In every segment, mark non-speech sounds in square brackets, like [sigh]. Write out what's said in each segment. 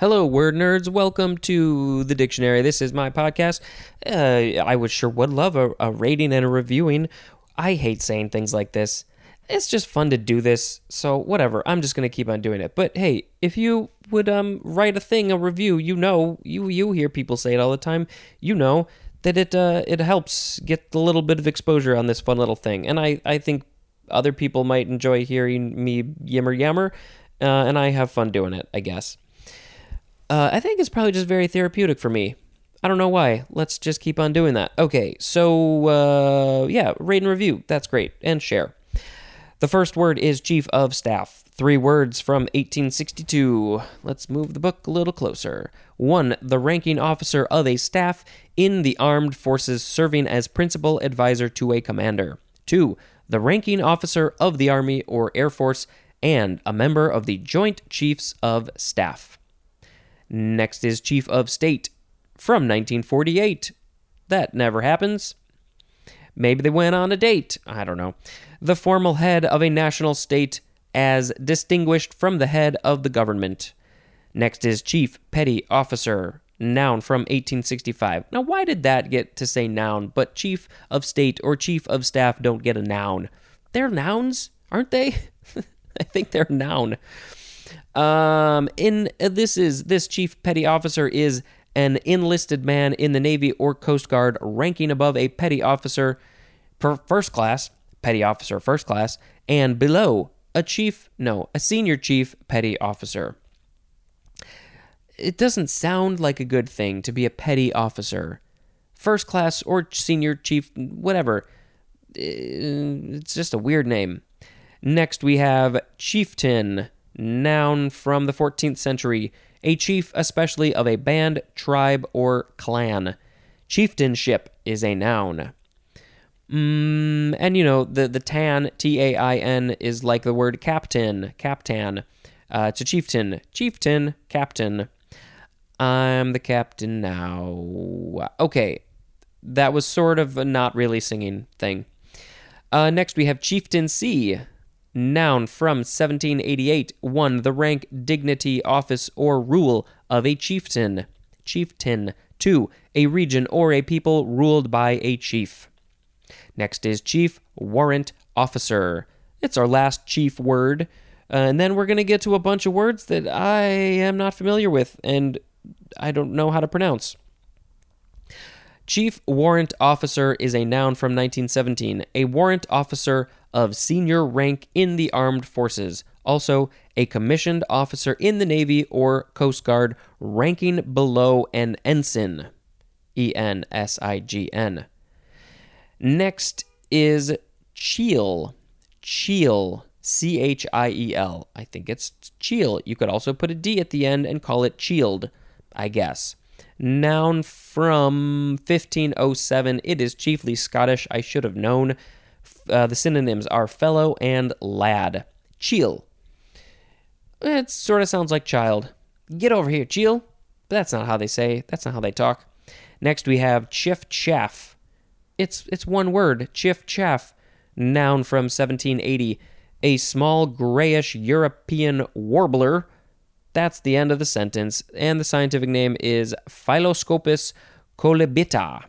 Hello, word nerds. Welcome to the dictionary. This is my podcast. Uh, I would sure would love a, a rating and a reviewing. I hate saying things like this. It's just fun to do this, so whatever. I'm just gonna keep on doing it. But hey, if you would um write a thing, a review, you know, you you hear people say it all the time. You know that it uh, it helps get a little bit of exposure on this fun little thing, and I I think other people might enjoy hearing me yammer yammer, uh, and I have fun doing it. I guess. Uh, I think it's probably just very therapeutic for me. I don't know why. Let's just keep on doing that. Okay, so uh, yeah, rate and review. That's great. And share. The first word is Chief of Staff. Three words from 1862. Let's move the book a little closer. One, the ranking officer of a staff in the armed forces serving as principal advisor to a commander. Two, the ranking officer of the Army or Air Force and a member of the Joint Chiefs of Staff. Next is Chief of State from 1948. That never happens. Maybe they went on a date. I don't know. The formal head of a national state as distinguished from the head of the government. Next is Chief Petty Officer, noun from 1865. Now, why did that get to say noun, but Chief of State or Chief of Staff don't get a noun? They're nouns, aren't they? [laughs] I think they're noun. Um, in uh, this is this chief petty officer is an enlisted man in the Navy or Coast Guard, ranking above a petty officer, per first class, petty officer first class, and below a chief, no, a senior chief petty officer. It doesn't sound like a good thing to be a petty officer, first class or senior chief, whatever. It's just a weird name. Next, we have chieftain noun from the 14th century, a chief especially of a band, tribe, or clan. Chieftainship is a noun. Mm, and you know, the, the tan, T A I N, is like the word captain, captain. Uh, it's a chieftain, chieftain, captain. I'm the captain now. Okay, that was sort of a not really singing thing. Uh, next, we have chieftaincy noun from 1788, 1. The rank, dignity, office, or rule of a chieftain. Chieftain. 2. A region or a people ruled by a chief. Next is chief, warrant, officer. It's our last chief word. Uh, and then we're going to get to a bunch of words that I am not familiar with and I don't know how to pronounce. Chief Warrant Officer is a noun from 1917. A warrant officer of senior rank in the armed forces. Also, a commissioned officer in the Navy or Coast Guard ranking below an ensign. E N S I G N. Next is Chiel. Chiel. C H I E L. I think it's Chiel. You could also put a D at the end and call it Chield, I guess. Noun from 1507. It is chiefly Scottish. I should have known. Uh, the synonyms are fellow and lad. Chiel. It sort of sounds like child. Get over here, Chiel. But that's not how they say. That's not how they talk. Next we have chiff chaff. It's it's one word. Chiff chaff. Noun from 1780. A small grayish European warbler. That's the end of the sentence. And the scientific name is Phylloscopus collybita.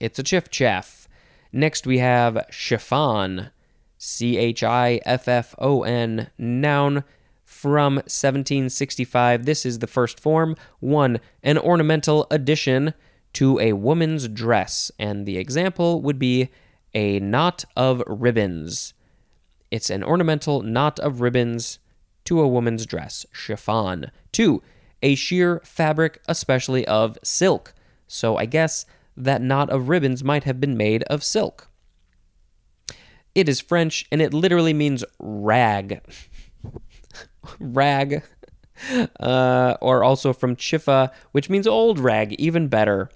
It's a chiff chaff. Next, we have chiffon, C H I F F O N, noun from 1765. This is the first form. One, an ornamental addition to a woman's dress. And the example would be a knot of ribbons. It's an ornamental knot of ribbons to a woman's dress. Chiffon. Two, a sheer fabric, especially of silk. So I guess that knot of ribbons might have been made of silk. It is French and it literally means rag. [laughs] rag. [laughs] Uh, or also from chiffa, which means old rag, even better.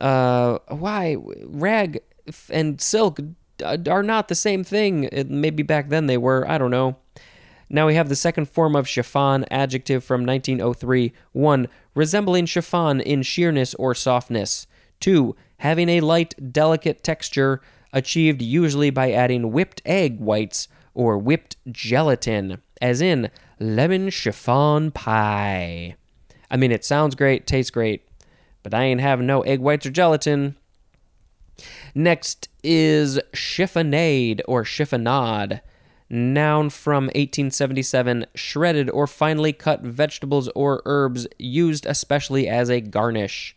Uh, why? Rag and silk are not the same thing. Maybe back then they were. I don't know. Now we have the second form of chiffon, adjective from 1903. 1. Resembling chiffon in sheerness or softness. 2. Having a light, delicate texture, achieved usually by adding whipped egg whites or whipped gelatin, as in lemon chiffon pie. I mean, it sounds great, tastes great, but I ain't having no egg whites or gelatin. Next is chiffonade or chiffonade. Noun from 1877, shredded or finely cut vegetables or herbs used especially as a garnish.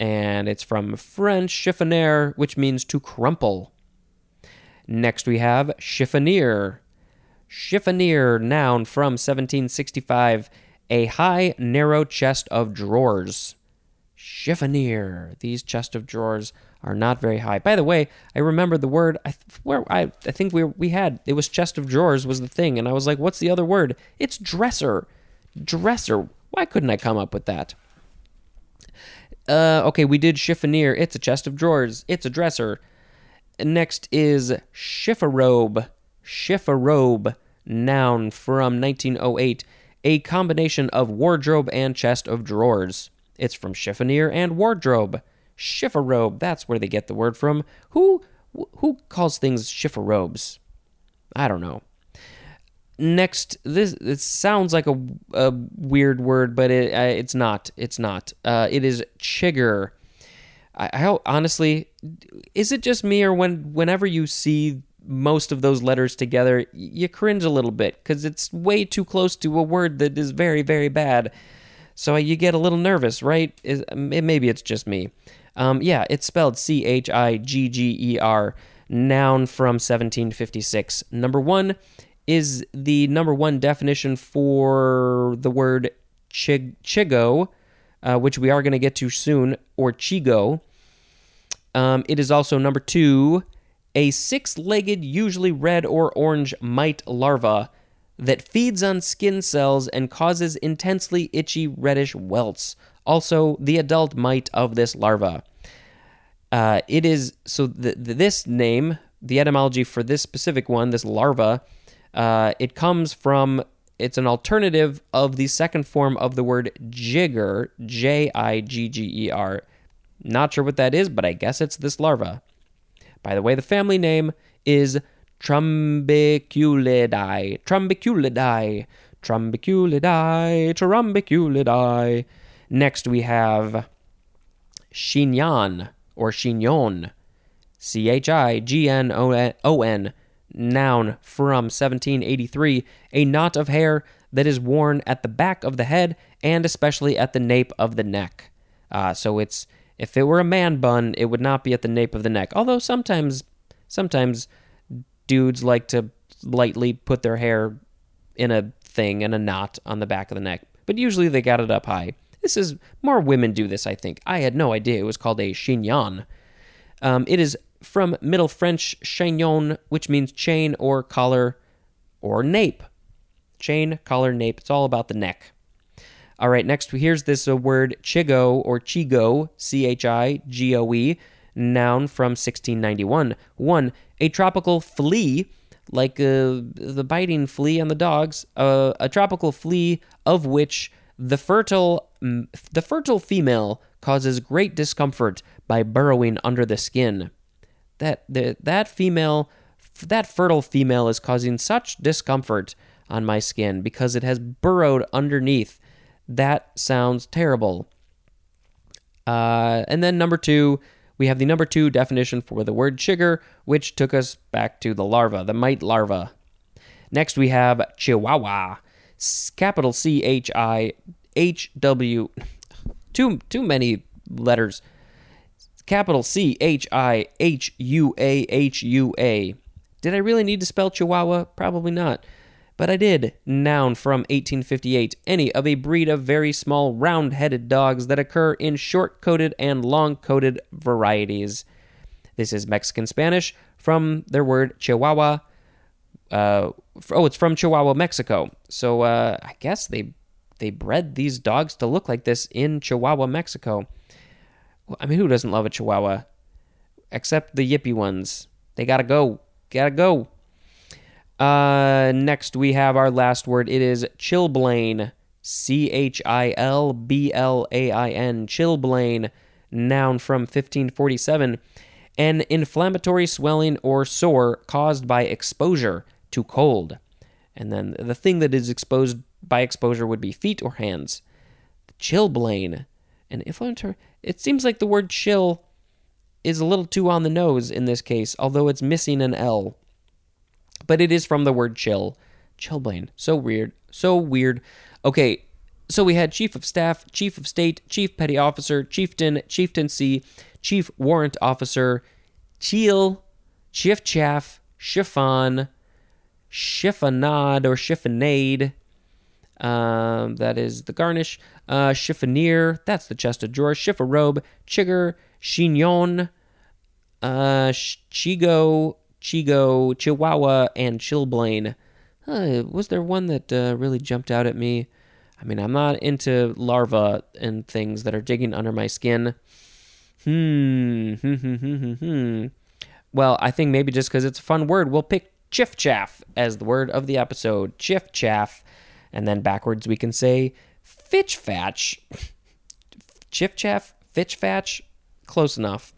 And it's from French chiffonner, which means to crumple. Next we have chiffonier. Chiffonier, noun from 1765, a high, narrow chest of drawers. Chiffonier. These chest of drawers are not very high. By the way, I remember the word. I where I I think we we had it was chest of drawers was the thing, and I was like, what's the other word? It's dresser. Dresser. Why couldn't I come up with that? Uh, okay, we did chiffonier. It's a chest of drawers. It's a dresser. Next is chifforobe. Chifforobe, noun from 1908, a combination of wardrobe and chest of drawers. It's from chiffonier and wardrobe. Chifforobe, that's where they get the word from. Who who calls things chifforobes? I don't know. Next, this it sounds like a, a weird word, but it uh, it's not. It's not. Uh, it is chigger. I, I honestly, is it just me or when whenever you see most of those letters together, you cringe a little bit because it's way too close to a word that is very very bad. So you get a little nervous, right? Is, maybe it's just me. Um, yeah, it's spelled C H I G G E R, noun from 1756. Number one is the number one definition for the word chig- chigo, uh, which we are going to get to soon, or chigo. Um, it is also number two, a six legged, usually red or orange mite larva that feeds on skin cells and causes intensely itchy reddish welts. Also, the adult mite of this larva. Uh, it is so the, the, this name, the etymology for this specific one, this larva, uh, it comes from it's an alternative of the second form of the word jigger, J I G G E R. Not sure what that is, but I guess it's this larva. By the way, the family name is Trombiculidae. Trombiculidae. Trombiculidae. Trombiculidae. Next we have Chignon or chignon. C H I G N O N. Noun from 1783. A knot of hair that is worn at the back of the head and especially at the nape of the neck. Uh, so it's if it were a man bun, it would not be at the nape of the neck. Although sometimes, sometimes dudes like to lightly put their hair in a thing and a knot on the back of the neck, but usually they got it up high. This is more women do this, I think. I had no idea it was called a chignon. Um, it is from Middle French chignon, which means chain or collar or nape. Chain, collar, nape. It's all about the neck. All right, next we here's this uh, word chigo or chigo, C H I G O E, noun from 1691. One, a tropical flea, like uh, the biting flea on the dogs, uh, a tropical flea of which the fertile the fertile female causes great discomfort by burrowing under the skin. That the, that female that fertile female is causing such discomfort on my skin because it has burrowed underneath. That sounds terrible. Uh, and then number two, we have the number two definition for the word chigger, which took us back to the larva, the mite larva. Next, we have chihuahua, capital C H I H W. [laughs] Too too many letters. Capital C H I H U A H U A. Did I really need to spell Chihuahua? Probably not. But I did. Noun from 1858. Any of a breed of very small round headed dogs that occur in short coated and long coated varieties. This is Mexican Spanish from their word Chihuahua. Uh, oh, it's from Chihuahua, Mexico. So uh, I guess they they bred these dogs to look like this in Chihuahua, Mexico. I mean, who doesn't love a Chihuahua? Except the yippy ones. They gotta go. Gotta go. Uh, next, we have our last word. It is chilblain. C H I L B L A I N. Chilblain. Noun from 1547. An inflammatory swelling or sore caused by exposure to cold. And then the thing that is exposed by exposure would be feet or hands. Chilblain. An inflammatory. It seems like the word chill is a little too on the nose in this case, although it's missing an L. But it is from the word chill. Chilblain. So weird. So weird. Okay, so we had Chief of Staff, Chief of State, Chief Petty Officer, Chieftain, Chieftaincy, Chief Warrant Officer, Cheel, Chief Chaff, Chiffon, Chiffonade or Chiffonade. Um, that is the garnish. Uh, chiffonier, that's the chest of drawers. Chifforobe, Chigger, Chignon, uh, Chigo, Chigo, Chihuahua, and Chilblain. Uh, was there one that uh, really jumped out at me? I mean, I'm not into larvae and things that are digging under my skin. Hmm. [laughs] Well, I think maybe just because it's a fun word, we'll pick chiff chaff as the word of the episode. Chiff chaff. And then backwards we can say fitch fatch. [laughs] Chiff chaff, fitch fatch. Close enough.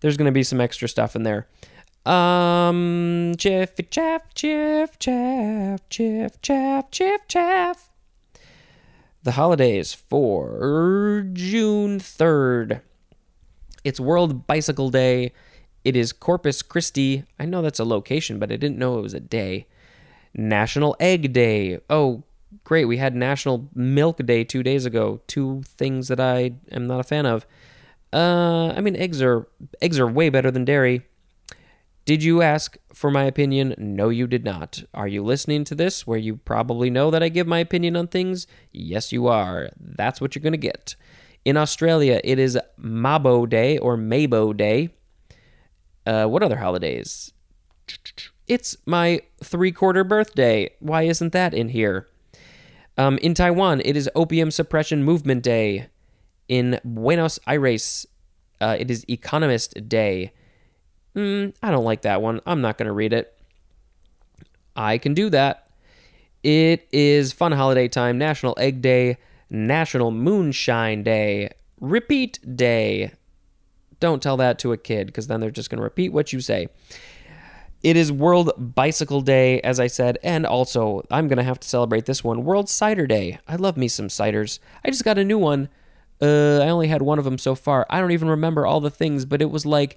There's going to be some extra stuff in there. Um, chiff chaff, chiff chaff, chiff chaff, chiff chaff. The holidays for June 3rd. It's World Bicycle Day. It is Corpus Christi. I know that's a location, but I didn't know it was a day. National Egg Day. Oh, great. We had National Milk Day two days ago. Two things that I am not a fan of. Uh, I mean, eggs are eggs are way better than dairy. Did you ask for my opinion? No, you did not. Are you listening to this where you probably know that I give my opinion on things? Yes, you are. That's what you're going to get. In Australia, it is Mabo Day or Mabo Day. Uh, what other holidays? It's my three quarter birthday. Why isn't that in here? Um, in Taiwan, it is Opium Suppression Movement Day. In Buenos Aires, uh, it is Economist Day. Mm, I don't like that one. I'm not going to read it. I can do that. It is Fun Holiday Time, National Egg Day, National Moonshine Day, Repeat Day. Don't tell that to a kid because then they're just going to repeat what you say. It is World Bicycle Day, as I said, and also I'm going to have to celebrate this one World Cider Day. I love me some ciders. I just got a new one. Uh, I only had one of them so far. I don't even remember all the things, but it was like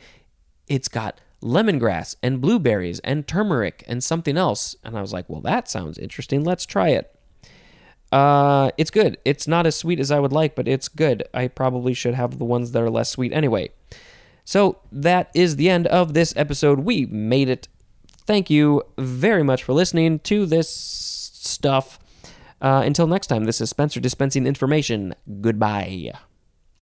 it's got lemongrass and blueberries and turmeric and something else. And I was like, well, that sounds interesting. Let's try it. Uh, it's good. It's not as sweet as I would like, but it's good. I probably should have the ones that are less sweet anyway. So that is the end of this episode. We made it. Thank you very much for listening to this stuff. Uh, until next time, this is Spencer dispensing information. Goodbye.